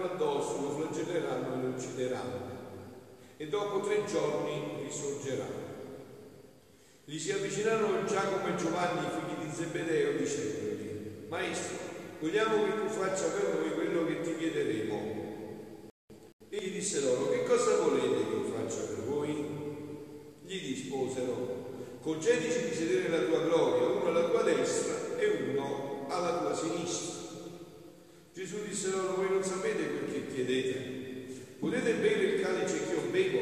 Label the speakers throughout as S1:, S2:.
S1: gli sputeranno addosso, lo flagelleranno e lo uccideranno e dopo tre giorni risorgerà. Gli si avvicinarono Giacomo e Giovanni, figli di Zebedeo, dicendogli, Maestro, vogliamo che tu faccia per noi quello che ti chiederemo. Egli disse loro, che cosa volete che io faccia per voi? Gli risposero, concedici di sedere la tua gloria, uno alla tua destra e uno alla tua sinistra. Gesù disse loro, voi non sapete quel che chiedete. Potete bere il calice che io bevo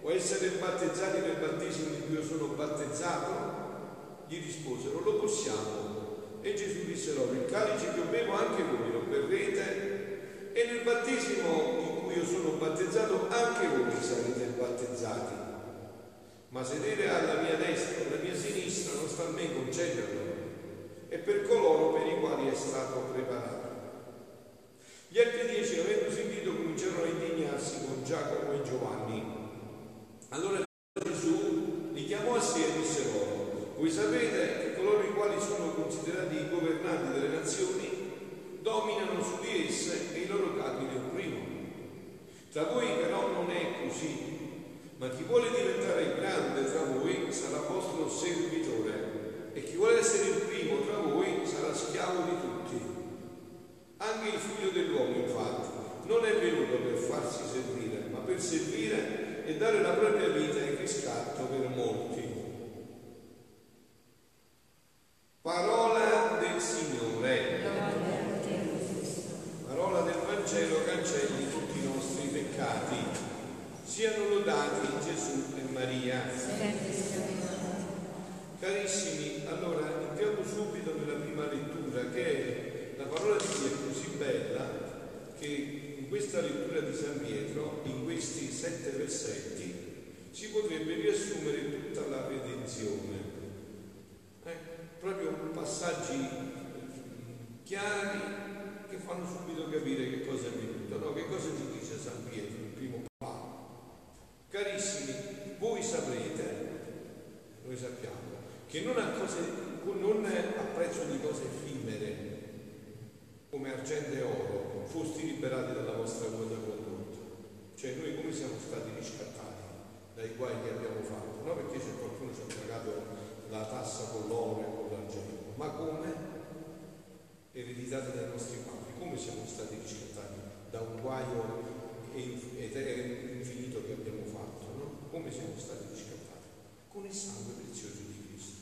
S1: o essere battezzati nel battesimo di cui io sono battezzato? Gli risposero, lo possiamo. E Gesù disse loro, il calice che io bevo anche voi lo berrete e nel battesimo in cui io sono battezzato anche voi sarete battezzati. Ma sedere alla mia destra o alla mia sinistra non sta a me concederlo, è per coloro per i quali è stato preparato. Gli altri dieci, avendo sentito, cominciarono a indignarsi con Giacomo e Giovanni. Allora Gesù li chiamò a sé e disse loro, voi sapete che coloro i quali sono considerati i governanti delle nazioni dominano su di esse e i loro capi nel primo. Tra voi però non è così, ma chi vuole diventare grande tra voi sarà vostro servitore e chi vuole essere il primo tra voi sarà schiavo di tutti. Anche il figlio dell'uomo, infatti, non è venuto per farsi servire, ma per servire e dare la propria vita in riscatto per molti. Parola del Signore. Parola del Vangelo cancelli tutti i nostri peccati. Siano lodati Gesù e Maria. Carissimi, allora entriamo subito nella prima lettura che è la parola di Dio è così bella che in questa lettura di San Pietro, in questi sette versetti, si potrebbe riassumere tutta la redenzione. Eh, proprio passaggi chiari che fanno subito capire che cosa è venuto, no? che cosa ci dice San Pietro, il primo Papa. Carissimi, voi saprete, noi sappiamo, che non a, cose, non a prezzo di cose effimere, come argento e oro, fosti liberati dalla vostra quota. Cioè noi come siamo stati riscattati dai guai che abbiamo fatto? Non perché c'è qualcuno ci ha pagato la tassa con l'oro e con l'argento, ma come ereditati dai nostri padri. Come siamo stati riscattati da un guaio infinito che abbiamo fatto? No? Come siamo stati riscattati? Con il sangue prezioso di Cristo.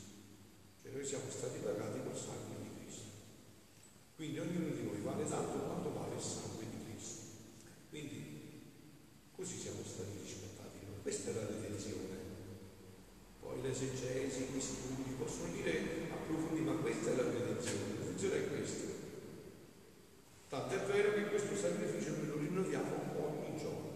S1: Cioè noi siamo stati pagati col sangue quindi ognuno di noi vale tanto quanto vale il sangue di Cristo. Quindi così siamo stati rispettati noi. Questa è la redenzione. Poi l'esegesi, gli studi possono dire approfondi, ma questa è la redenzione. La redenzione è questa. Tanto è vero che questo sacrificio noi lo rinnoviamo ogni giorno.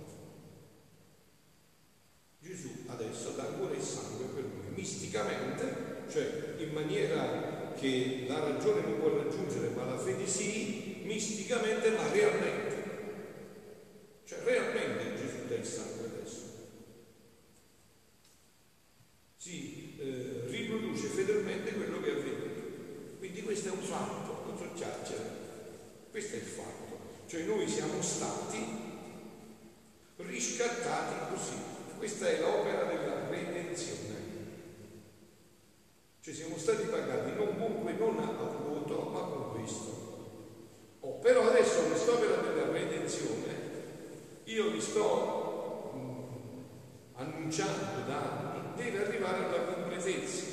S1: Gesù adesso dà ancora il sangue per noi, misticamente, cioè in maniera che la ragione non può raggiungere, ma la fede sì, misticamente, ma realmente. Cioè realmente Gesù dà il sangue adesso. Si eh, riproduce fedelmente quello che è avvenuto. Quindi questo è un fatto, non so chiacchiere. Questo è il fatto. Cioè noi siamo stati riscattati così. Questa è l'opera della redenzione. Cioè siamo stati pagati non comunque non a vuoto, ma con questo. Oh, però adesso quest'opera della redenzione io vi sto mh, mm, annunciando da anni, deve arrivare alla completezza.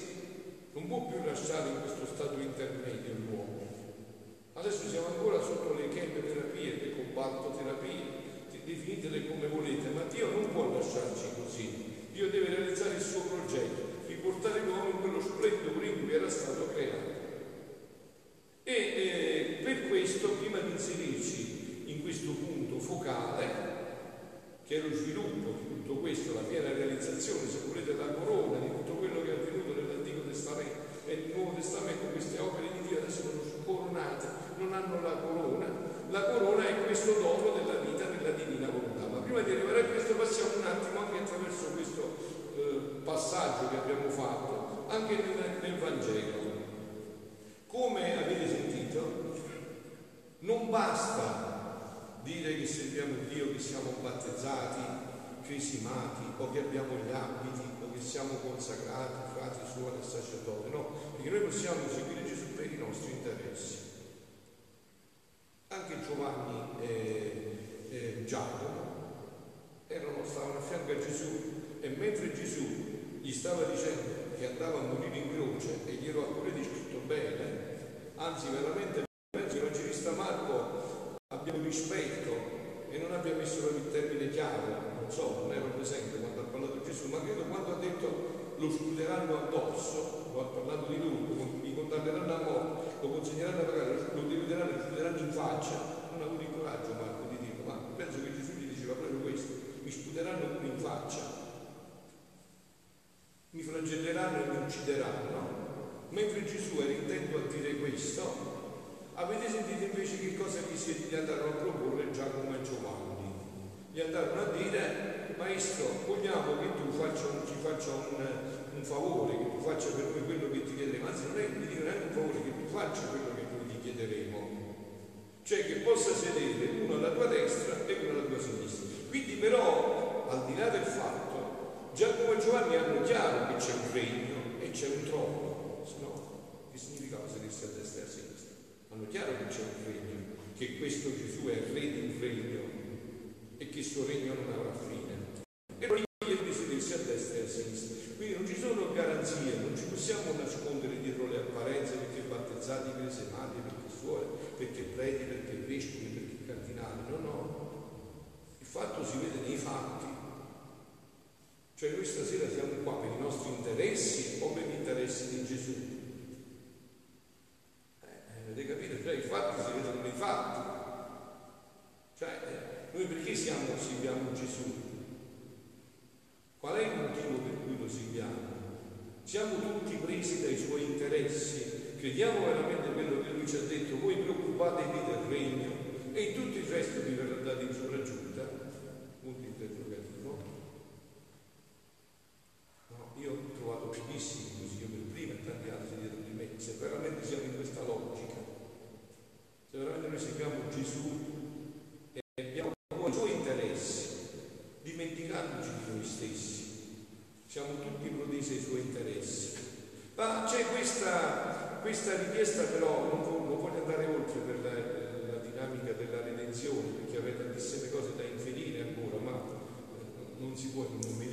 S1: Non può più lasciare in questo stato intermedio l'uomo. Adesso siamo ancora sotto le chemoterapie, le combattoterapie, definitele come volete, ma Dio non può lasciarci così. Dio deve realizzare il suo progetto portare l'uomo in quello splendido in cui era stato creato. E eh, per questo, prima di insegnare focale che è lo sviluppo di tutto questo, la piena realizzazione, se volete, la corona di tutto quello che è avvenuto nell'Antico Testamento e nel Nuovo Testamento, queste opere di Dio adesso sono coronate, non hanno la corona. La corona è questo dono della vita nella divina volontà. Ma prima di arrivare a questo passiamo un attimo anche attraverso questo eh, passaggio che abbiamo fatto, anche nel, nel Vangelo. Come avete sentito, non basta dire che serviamo Dio, che siamo battezzati, cresimati o che abbiamo gli abiti o che siamo consacrati, frati, suoni e sacerdoti, no, perché noi possiamo seguire Gesù per i nostri interessi. Anche Giovanni e, e Giacomo erano, stavano a fianco a Gesù e mentre Gesù gli stava dicendo che andava a morire in croce e gli ero pure descritto bene, anzi veramente penso che Marco abbia un rispetto e non abbia messo il termine chiaro, non so, non ero presente quando ha parlato Gesù, ma credo quando ha detto lo scuderanno addosso, ha parlato di lui, mi condanneranno a morte, lo consegneranno a pagare, lo divideranno, lo scuderanno in faccia, non ha avuto il coraggio Marco di dirlo, ma penso che Gesù gli diceva proprio questo, mi sputeranno pure in faccia, mi flagelleranno e mi uccideranno. Mentre Gesù era intento a dire questo, avete sentito invece che cosa gli andarono a proporre Giacomo e Giovanni? Gli andarono a dire, maestro, vogliamo che tu faccia un, ci faccia un, favore, che tu faccia per noi quello che ti chiederemo, anzi non è un favore, che tu faccia quello che noi ti chiederemo. Cioè che possa sedere uno alla tua destra e uno alla tua sinistra. Quindi però, al di là del fatto Giacomo e Giovanni hanno chiaro che c'è un regno e c'è un trono, se no che significa sedersi a destra e a sinistra? Hanno chiaro che c'è un regno, che questo Gesù è re di un regno e che il suo regno non avrà fine. E non gli di sedersi a destra e a sinistra. Quindi non ci sono garanzie, non ci possiamo nascondere dietro le apparenze perché battezzati, cresemati, perché suore, perché preti, perché vescovi, perché cardinali. No, no. Il fatto si vede nei fatti cioè noi stasera siamo qua per i nostri interessi o per gli interessi di Gesù? Eh, avete capito? Cioè i fatti si vedono nei fatti. Cioè, eh, noi perché siamo, seguiamo Gesù? Qual è il motivo per cui lo seguiamo? Siamo tutti presi dai suoi interessi, crediamo veramente quello che lui ci ha detto, voi preoccupatevi del regno e tutto il resto vi verrà dato in sopraggiunta. Punto interrogativo. Io ho trovato pochissimi così, io per prima e tanti altri dietro di me, se veramente siamo in questa logica, se veramente noi seguiamo Gesù e abbiamo i suoi interessi, dimenticandoci di noi stessi, siamo tutti protesi ai suoi interessi. Ma c'è questa, questa richiesta però, non, non, voglio andare oltre per la, la, dinamica della redenzione, perché avete tantissime cose da inferire ancora, ma eh, non si può in un momento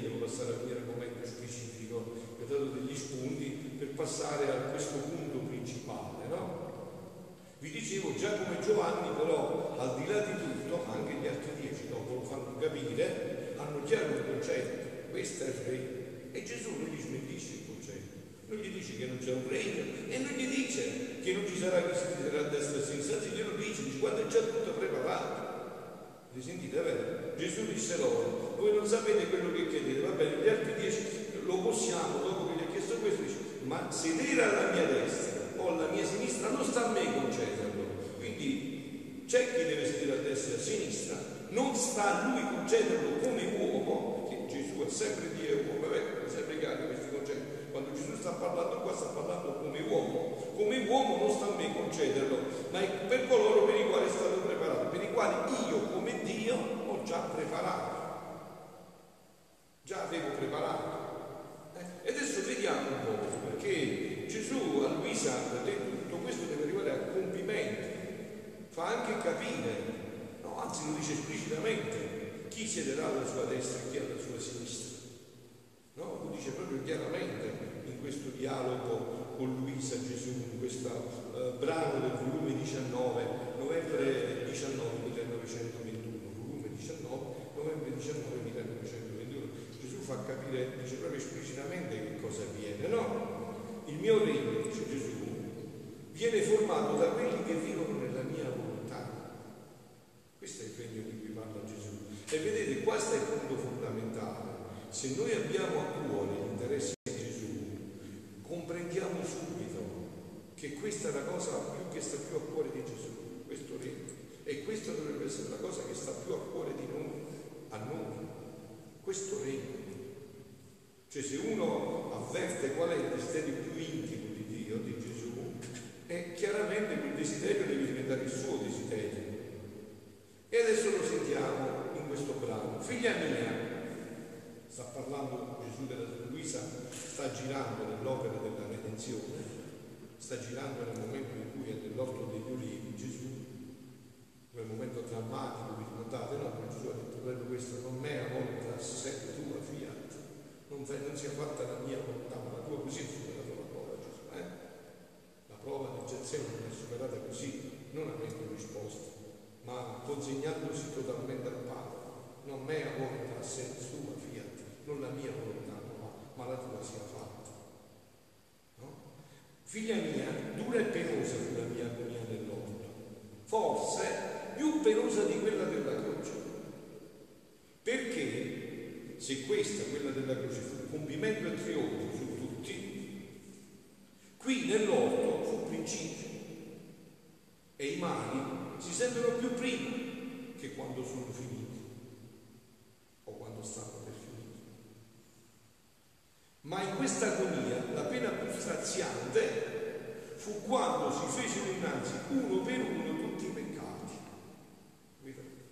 S1: devo passare al mio argomento specifico, vi ho dato degli spunti per passare a questo punto principale. No? Vi dicevo, Giacomo e Giovanni però, al di là di tutto, anche gli altri dieci dopo lo fanno capire, hanno chiaro il concetto, questo è il regno. E Gesù non gli smentisce il concetto, non gli dice che non c'è un regno e non gli dice che non ci sarà chi si siederà a destra e a sinistra, anzi glielo dice, dice quando è già tutto preparato. Vi sentite vero? Gesù disse loro, voi non sapete quello che chiedete, va bene, gli altri dieci lo possiamo, dopo che gli ha chiesto questo, dice, ma sedere alla mia destra o alla mia sinistra non sta a me concederlo. Quindi c'è chi deve sedere a destra e a sinistra, non sta a lui concederlo come uomo, che Gesù è sempre Dio e uomo, è sempre chiaro questi concetti. Quando Gesù sta parlando qua sta parlando come uomo, come uomo non sta a me concederlo, ma è per coloro per i quali è stato preparato, per i quali io come Dio ho già preparato. Già avevo preparato. Eh? E adesso vediamo un po', perché Gesù a Luisa ha detto tutto questo deve arrivare a compimento, fa anche capire, no, anzi lo dice esplicitamente, chi siederà alla sua destra e chi alla sua sinistra. No? Lo dice proprio chiaramente in questo dialogo con Luisa Gesù, in questo uh, brano del volume 19, novembre 19 1921, volume 19, novembre 19 1921. Gesù fa capire, dice proprio esplicitamente che cosa avviene, no? Il mio regno, dice Gesù, viene formato da quelli che vivono nella mia volontà. Questo è il regno E vedete, qua sta il punto fondamentale. Se noi abbiamo a cuore l'interesse di Gesù, comprendiamo subito che questa è la cosa più che sta più a cuore di Gesù, questo regno. E questa dovrebbe essere la cosa che sta più a cuore di noi, a noi, questo regno. Cioè se uno avverte qual è il desiderio più intimo di Dio, di Gesù, è chiaramente quel desiderio deve diventare il suo desiderio. E adesso lo sentiamo in questo brano. Figlia mia, sta parlando Gesù della Luisa, sta girando nell'opera della redenzione, sta girando nel momento in cui è nell'orto degli ulivi, Gesù, quel momento drammatico, vi ricordate, no? Quando Gesù ha detto quello questo, non me a volta, sei tua fiat, non, non sia fatta la mia volontà, ma la tua così è superata la prova Gesù, eh? La prova del Getsemane è superata così, non avendo risposta ma consegnandosi totalmente al Padre. Non mea volontà, se sua fiat, non la mia volontà, ma la tua sia fatta. Figlia mia, dura e penosa fu la mia agonia nell'orto, forse più penosa di quella della croce. Perché se questa, quella della croce, fu compimento e trionfo su tutti, qui nell'orto fu principio e i mali si sentono più prima che quando sono finiti o quando stanno per finire. Ma in questa agonia la pena più straziante fu quando si fecero innanzi uno per uno tutti i peccati.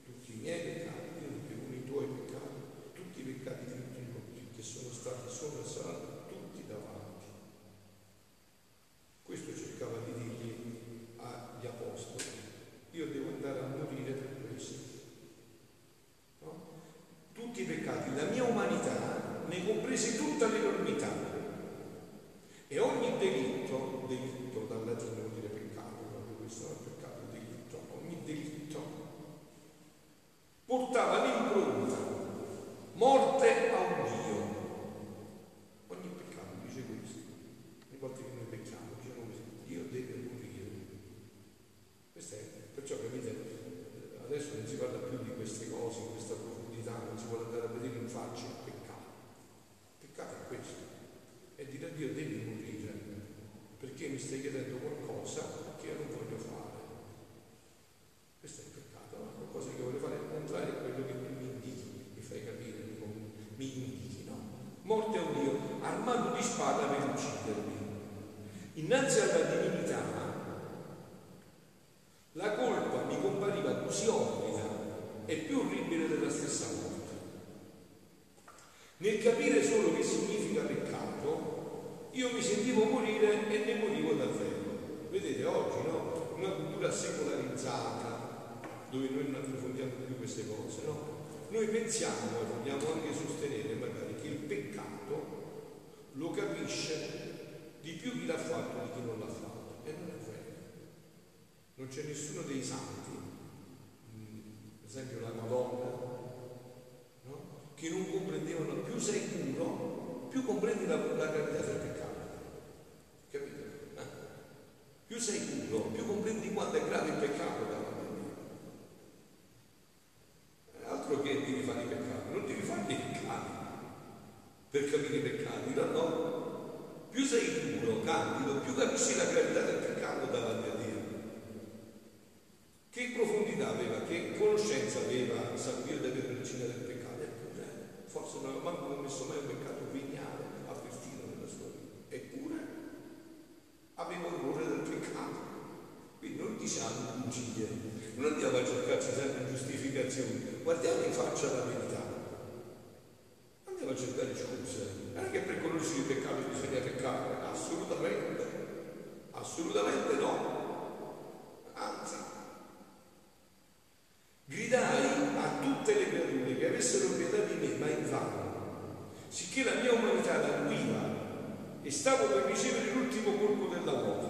S1: Tutti i miei peccati, uno per uno i tuoi peccati, tutti i peccati di tutti noi che sono stati, sono e saranno tutti davanti. Questo cercava di dirgli agli apostoli io devo andare a morire per questo. No? Tutti i peccati, la mia umanità ne comprese tutta l'enormità e ogni delitto, delitto dal latino vuol dire peccato, proprio questo è il peccato, delitto, ogni delitto portava l'impronta, morte a un Dio. Ogni peccato dice questo, le volte che noi pecchiamo, diciamo così, Dio deve morire. Questo è Perciò capite, adesso non si parla più di queste cose, in questa profondità, non si vuole andare a vedere in faccia il peccato. Il peccato è questo, è dire a Dio devi morire, perché mi stai chiedendo qualcosa che io non voglio fare. Questo è il peccato, no? qualcosa che voglio fare è il contrario a quello che tu mi indichi, mi fai capire, mi, mi indichi, no? Morte a un Dio, armato di spada per uccidermi. Innanzi alla divinità la colpa mi compariva così ovvia e più orribile della stessa morte. Nel capire solo che significa peccato, io mi sentivo morire e ne morivo davvero. Vedete, oggi no? Una cultura secolarizzata, dove noi non approfondiamo più queste cose, no? Noi pensiamo e vogliamo anche sostenere magari che il peccato lo capisce di più chi l'ha fatto di chi non l'ha fatto. E non è vero non c'è nessuno dei santi, mm, per esempio la Madonna, no? che non comprendevano più sei puro, più comprendi la, la gravità del peccato. Capite? Eh? Più sei puro, più comprendi quanto è grave il peccato davanti a Dio. Altro che devi fare i peccati, non devi fare i peccati per capire i peccati. Più sei puro, candido, più capisci la gravità del peccato davanti a Dio. Che profondità aveva, che conoscenza aveva San della regina del peccato? Eppure, forse non aveva manco commesso mai un peccato veniale, avvertito nella sua vita. Eppure aveva orrore del peccato. Quindi non diciamo bugie, non andiamo a cercarci sempre giustificazioni, guardiamo in faccia la verità. Andiamo a cercare scuse. Non è che per conoscere il peccato bisogna peccare, assolutamente, assolutamente no. Anzi, Gridai a tutte le creature che avessero pietà di me, ma invano, sicché la mia umanità languiva e stavo per ricevere l'ultimo colpo della morte.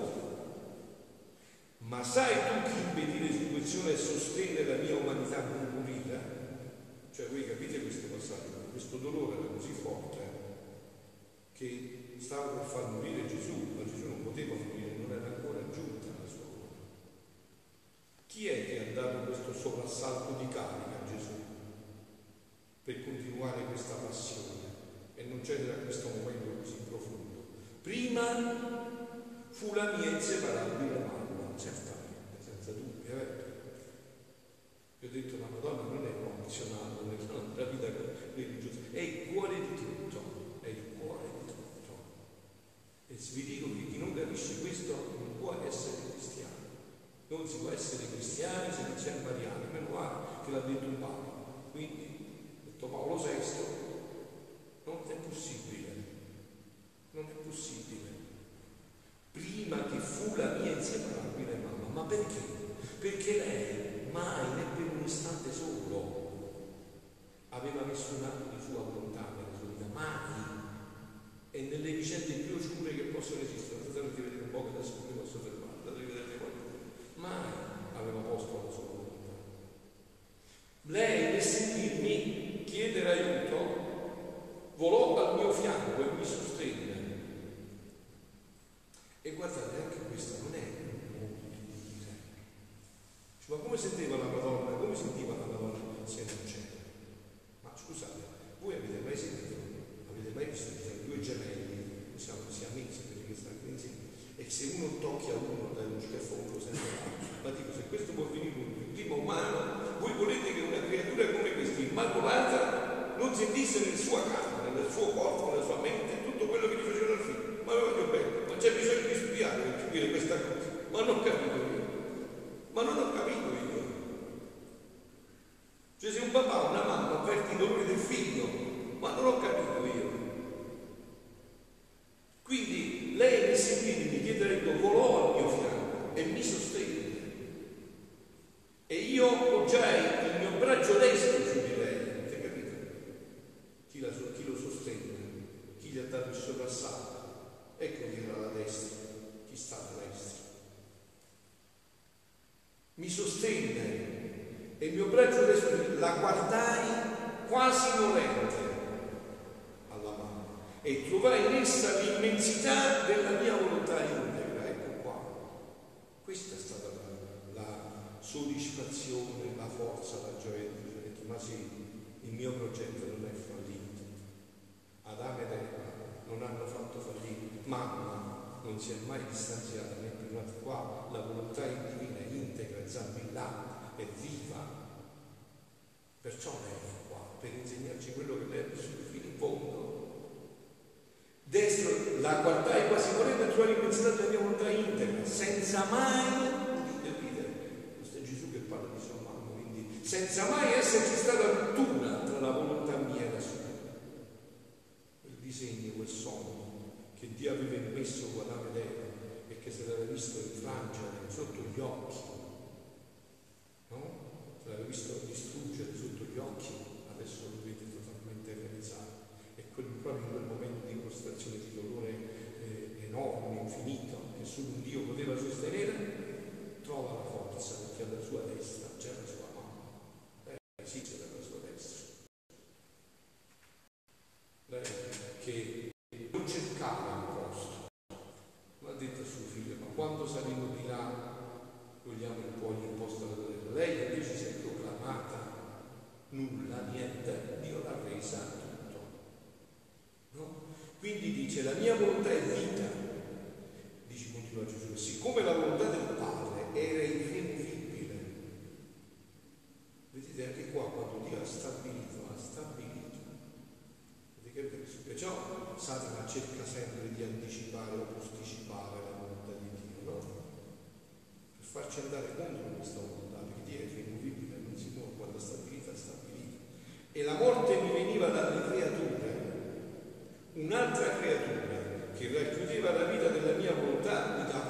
S1: Ma sai tu chi impedire l'esecuzione e sostenere la mia umanità morire? Cioè voi capite questo passaggio, questo dolore era così forte che stava per far morire Gesù, ma Gesù non poteva morire, non era ancora giunta la sua chi è che ha dato questo soprassalto di carica a Gesù? per continuare questa passione e non c'era questo momento così profondo. Prima fu la mia inseparabile mamma, certamente, senza dubbio. Eh? Vi ho detto la Madonna non è un opzionale nella vita religiosa, è il cuore di tutto, è il cuore di tutto. E vi dico che chi non capisce questo non può essere cristiano. Non si può essere cristiani se non si è mariani, meno male che l'ha detto un Papa. Quindi, detto Paolo VI, non è possibile, non è possibile prima che fu la mia inseparabile mamma. Ma perché? Perché lei mai, né per un istante solo, aveva messo un atto di sua volontà nella sua vita, mai. E nelle vicende più oscure che possono esistere, state di vedere un po' che adesso mi posso fermare, date di vedere qualcuno, mai aveva posto la sua volontà. Lei, nel sentirmi chiedere aiuto, volò al mio fianco e mi sostenne e guardate, anche questa non è molto di dire. Ma come sentiva la Madonna? Come sentiva la Madonna se non c'è? Ma scusate, voi avete mai sentito, avete mai visto due gemelli, siamo siamesi perché stanno insieme, e se uno tocchi a uno dai un schiaffone sempre ma dico, se questo può venire un tipo umano, voi volete che immacolata, non sentisse nel suo carne, nel suo corpo, nella sua mente, tutto quello che gli faceva il figlio? Ma lo voglio bene, ma c'è bisogno di studiare per capire questa cosa. Ma non capito io. Ma non ho capito io. Cioè se un papà o una mamma avverte i dolori del figlio, ma non ho capito io. Quindi lei nel sentirmi chiedere aiuto volò al mio fianco e mi sostenne. E io appoggiai il mio braccio destro su di lei. Avete capito? Chi, la, chi lo sostenne? Chi gli ha dato il soprassalto? Ecco chi era alla destra, chi sta alla destra. Mi sostenne e il mio braccio destro la guardai quasi volente alla mano e trovai in essa l'immensità della mia volontà integra. Ecco qua. Questa è stata la, la soddisfazione, la forza, la gioia di Dio. Ho detto, ma sì, il mio progetto non è fallito. Adamo ed Eva non hanno fatto fallire, mamma non si è mai distanziata né più nata qua, la volontà divina è integra, è zabillata, è viva. Perciò lei è qua, per insegnarci quello che lei ha vissuto fino in fondo. Destro la guardai quasi volendo trovare l'immensità della mia volontà integra, senza mai, capite, questo è Gesù che parla di sua mamma, quindi senza mai esserci stata rottura tra la volontà mia e la sua disegno, quel sogno che Dio aveva immesso con Adamo ed Eva e che se l'aveva visto infrangere sotto gli occhi, no? Se l'aveva visto distruggere sotto gli occhi, adesso lo vede totalmente realizzato. E quel, proprio in quel momento di prostrazione di dolore eh, enorme, infinito, che solo un Dio poteva sostenere, trova la forza perché alla sua destra c'è la mamma. Eh, sì, c'era la sua destra. Lei che non cercava un posto, ma ha detto a suo figlio, ma quando saremo di là vogliamo un po' il posto alla terra. Lei invece si è proclamata nulla, niente, Dio l'ha resa tutto. No? Quindi dice, la mia volontà è vita, dice continua Gesù, siccome la volontà del Padre era irremovibile, vedete anche qua quando Dio ha stabilito, ha stabilito Perciò Satana cerca sempre di anticipare o posticipare la volontà di Dio, no? Per farci andare contro questa volontà, perché Dio è irremovibile, non si muove, quando è stabilita, è stabilita. E la morte mi veniva dalle creature, un'altra creatura che racchiudeva la vita della mia volontà, mi dava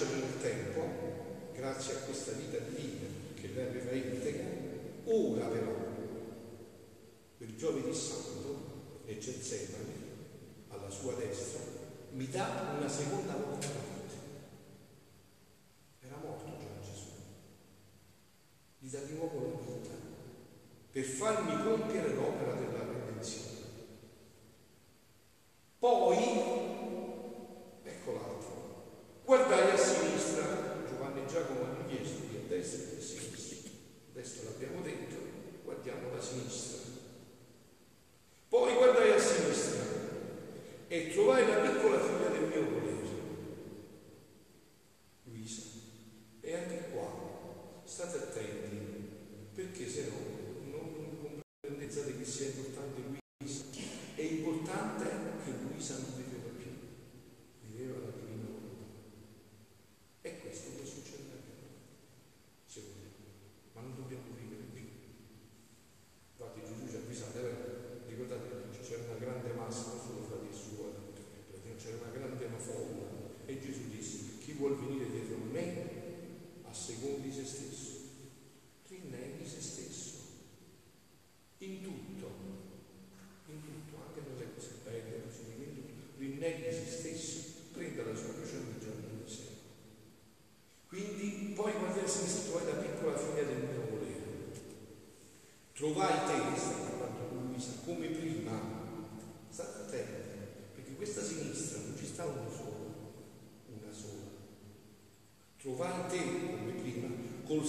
S1: lasciano nel tempo, grazie a questa vita divina che lei aveva integra, ora però, il giovedì santo, e Getsemane, alla sua destra, mi dà una seconda volta.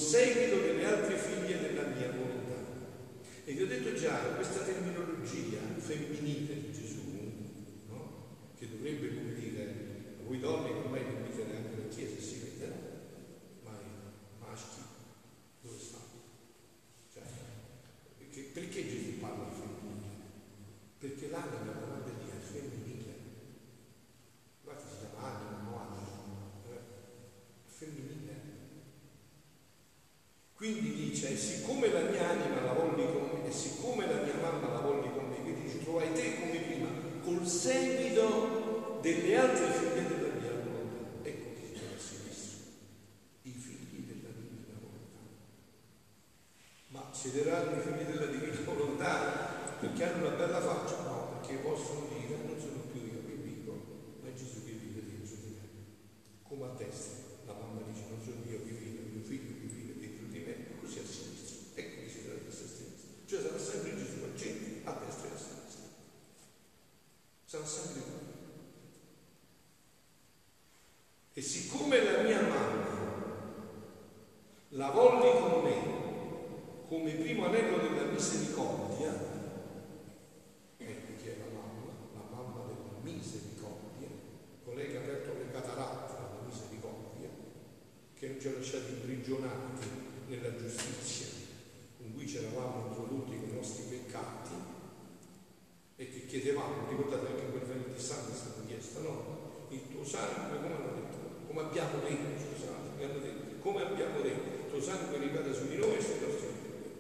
S1: say dice siccome la mia anima la volli con me come primo anello della misericordia, ecco chi è la mamma, la mamma della misericordia, colei che ha aperto le cataratte alla misericordia, che non ci ha lasciati imprigionati nella giustizia con cui ci eravamo introdotti con i nostri peccati e che chiedevamo, ricordate anche quel venerdì santo è stato chiesto, no? Il tuo sangue, come hanno detto, come abbiamo detto, scusate, come abbiamo detto, tuo sangue ricada su di noi e sui nostri figli.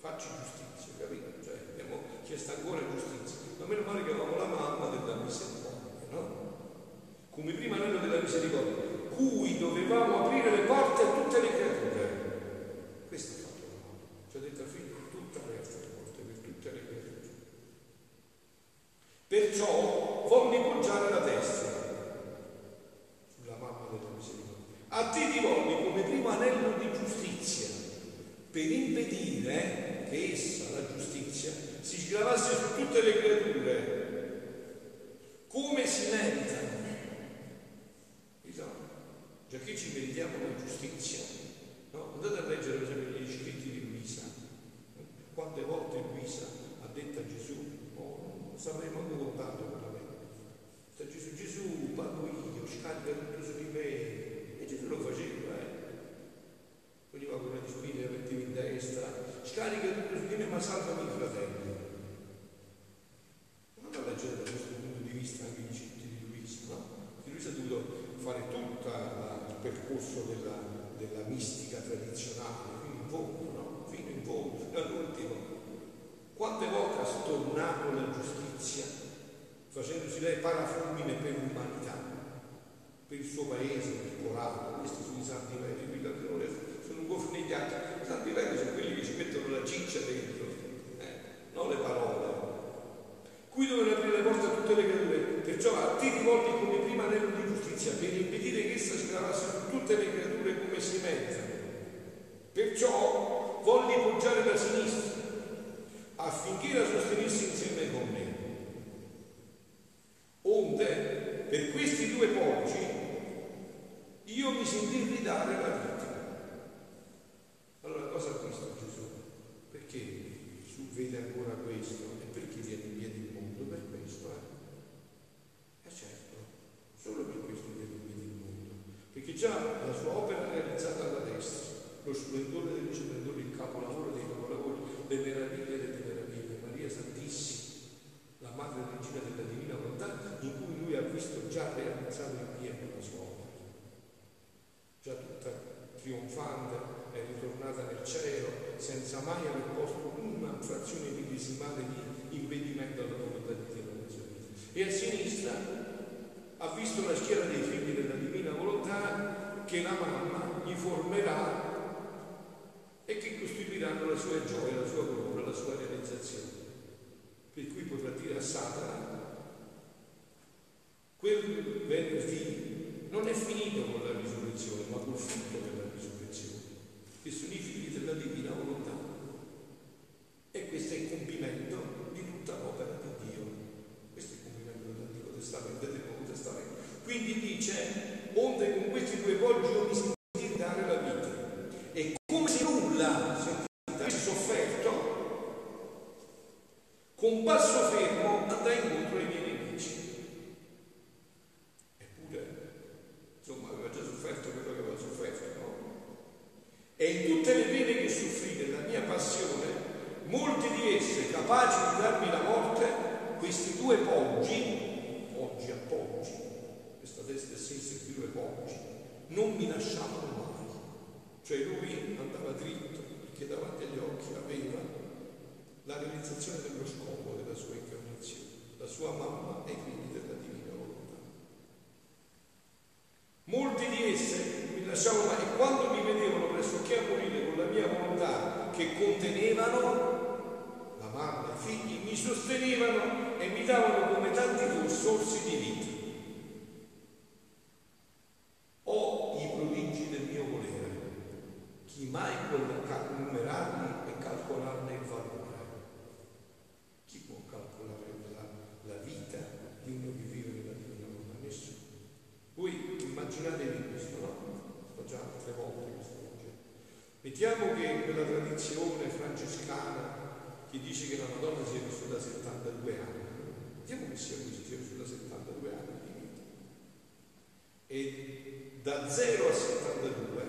S1: Facci giustizia, capito? Cioè, abbiamo chiesto ancora giustizia. Ma meno male che avevamo la mamma della misericordia, no? Come prima l'anno della misericordia, cui dovevamo aprire le porte a tutte le creature per impedire che essa, la giustizia, si sgravasse su tutte le creature. Ciccia dentro, eh, non le parole. Qui devono aprire le porte a tutte le creature, perciò a te rivolti come prima anello di giustizia, per impedire che essa si lavasse su tutte le creature come si mezza. Perciò volli poggiare la sinistra affinché la sostenesse insieme con me. Onde, per questi due poggi, io mi sentii ridare la vita. Allora, cosa ha visto Gesù? Perché Gesù vede ancora questo? E perché viene in piedi il mondo? Per questo, eh? E certo, solo per questo viene in piedi il mondo. Perché già la sua opera realizzata alla destra, lo splendore degli splendori, il capolavoro dei capolavori, le meraviglie delle meraviglie, Maria Santissima, la madre regina della divina volontà, in cui lui ha visto già realizzato in pieno la sua opera. Già tutta trionfante, è ritornata nel cielo, senza mai aver posto una frazione millesimale di impedimento alla volontà di Dio nella sua vita. E a sinistra ha visto la schiera dei figli della divina volontà che la mamma gli formerà e che costituiranno la sua gioia, la sua gloria, la sua realizzazione. Per cui potrà dire a Satana, quel venerdì non è finito con la risurrezione, ma col frutto della risurrezione, che sono i figli della divina volontà. E questo è il compimento di tutta l'opera di Dio. Questo è il compimento dell'Antico Testamento e del Nuovo Testamento. Quindi dice, onde con questi due poggi io mi senti dare la vita. E come se nulla avessi sofferto, con passo fermo andai incontro ai miei nemici. Eppure, insomma, aveva già sofferto quello che aveva sofferto, no? E in tutte le pene che soffrì della mia passione, molte di esse capaci di darmi la morte, questi due poggi, poggi a poggi, questa destra e sinistra, questi due poggi, non mi lasciavano mai. Cioè lui andava dritto perché davanti agli occhi aveva la realizzazione dello scopo della sua incarnazione, la sua mamma e i figli della divina volontà. Molti di esse mi lasciavano mai e quando mi vedevano pressoché a morire con la mia volontà che contenevano, mamma figli mi sostenevano e mi davano come tanti sorsi di vita. Ho i prodigi del mio volere, chi mai può numerarli e calcolarne il valore? Chi può calcolare la, la vita di uno che vive nella divina volontà? Nessuno. Voi immaginatevi questo, no? Sto già altre volte questo concetto. Mettiamo che quella tradizione francescana che dice che la Madonna sia vissuta 72 anni, mettiamo che sia così, sia vissuta 72 anni di vita. E da 0 a 72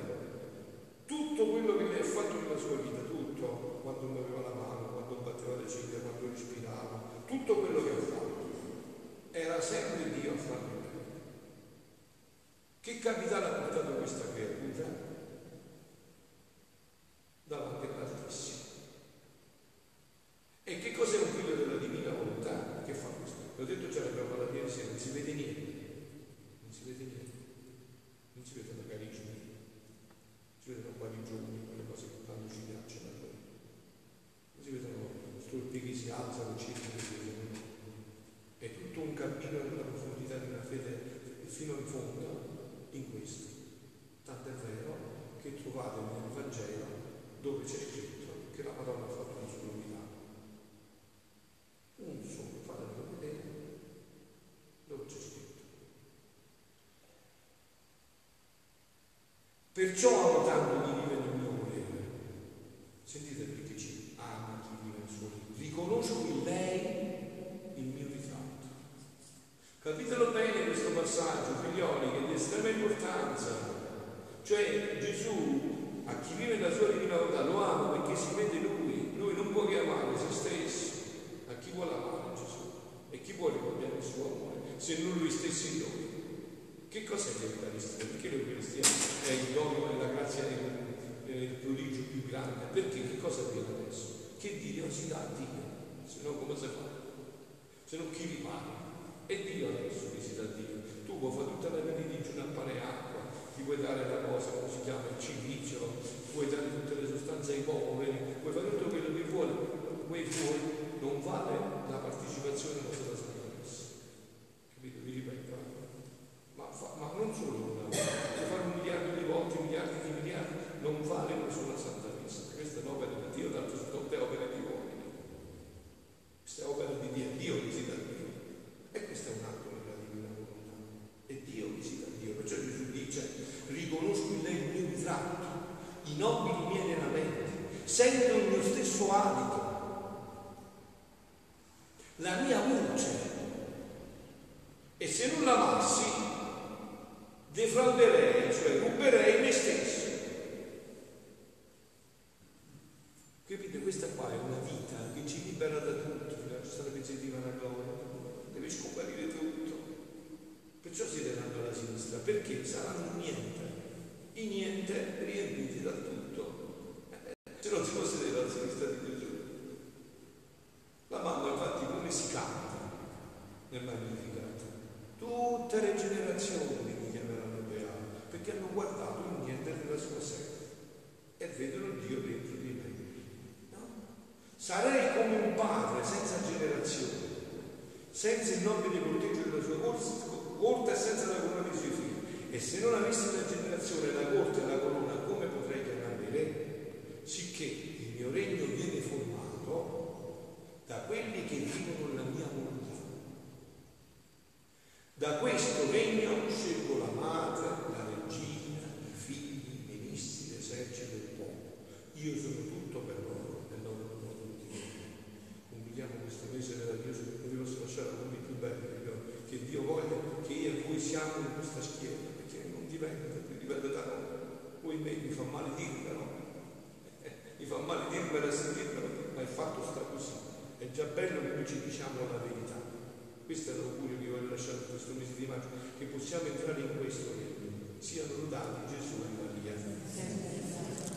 S1: tutto quello che lei ha fatto nella sua vita, tutto, quando muoveva la mano, quando batteva le ciglia, quando respirava, tutto quello che ha fatto, era sempre Dio a farlo bene. Che capitale ha portato questa creatura? Davanti all'Altissimo. E che cos'è un figlio della divina volontà? Che fa questo? L'ho detto già, l'abbiamo parlato ieri sera, non si vede niente. Non si vede niente. Non si vedono carismi, si vedono guarigioni, quelle cose che tanto ci piacciono a noi. Non si vedono stolpi che si alzano, circhi che si vedono. È tutto un cammino nella profondità di una fede fino in fondo in questo. Tanto è vero che trovate nel Vangelo dove c'è scritto che la Madonna ha fatto una sua miracolo. Un solo, fatemelo vedere dove c'è scritto. Perciò amo tanto chi vive nel mio volere. Sentite perché ci ama chi vive nel suo volere. Riconosco in lei il mio ritratto. Capitelo bene questo passaggio, figlioli, che è di estrema importanza. Cioè Gesù, a chi vive nella sua divina volontà, lo ama perché si vede lui. Lui non può che amare se stesso. A chi vuole amare Gesù? E chi vuole cambiare il suo amore se non lui stesso in noi? Che cos'è l'Eucaristia? Perché l'Eucaristia è il dono e la grazia è il prodigio più grande? Perché che cosa viene adesso? Che Dio si dà a Dio, se no come si fa? Se no chi rimane? È Dio adesso che si dà a Dio. Tu vuoi fare tutta la vita religione a pane acqua, ti vuoi dare la cosa, come si chiama, il civicero, vuoi dare tutte le sostanze ai poveri, vuoi fare tutto quello che vuoi, quei fuori non vale la partecipazione alla senza il nobile corteggio della sua corte e senza la corona dei suoi figli. E se non avessi la generazione, la corte e la corona, come potrei chiamarmi re? Sicché il mio regno viene formato da quelli che vivono la lasciato questo mese di maggio, che possiamo entrare in questo regno. Siano lodati Gesù e Maria.